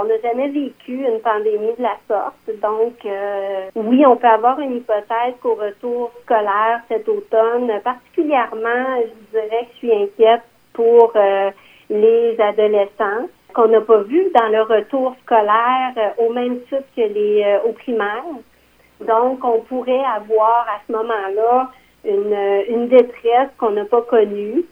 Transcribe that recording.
on n'a jamais vécu une pandémie de la sorte. Donc, euh, oui, on peut avoir une hypothèse qu'au retour scolaire cet automne, particulièrement, je dirais que je suis inquiète pour euh, les adolescents qu'on n'a pas vu dans le retour scolaire euh, au même titre que les au primaire. Donc, on pourrait avoir à ce moment-là une, une détresse qu'on n'a pas connue.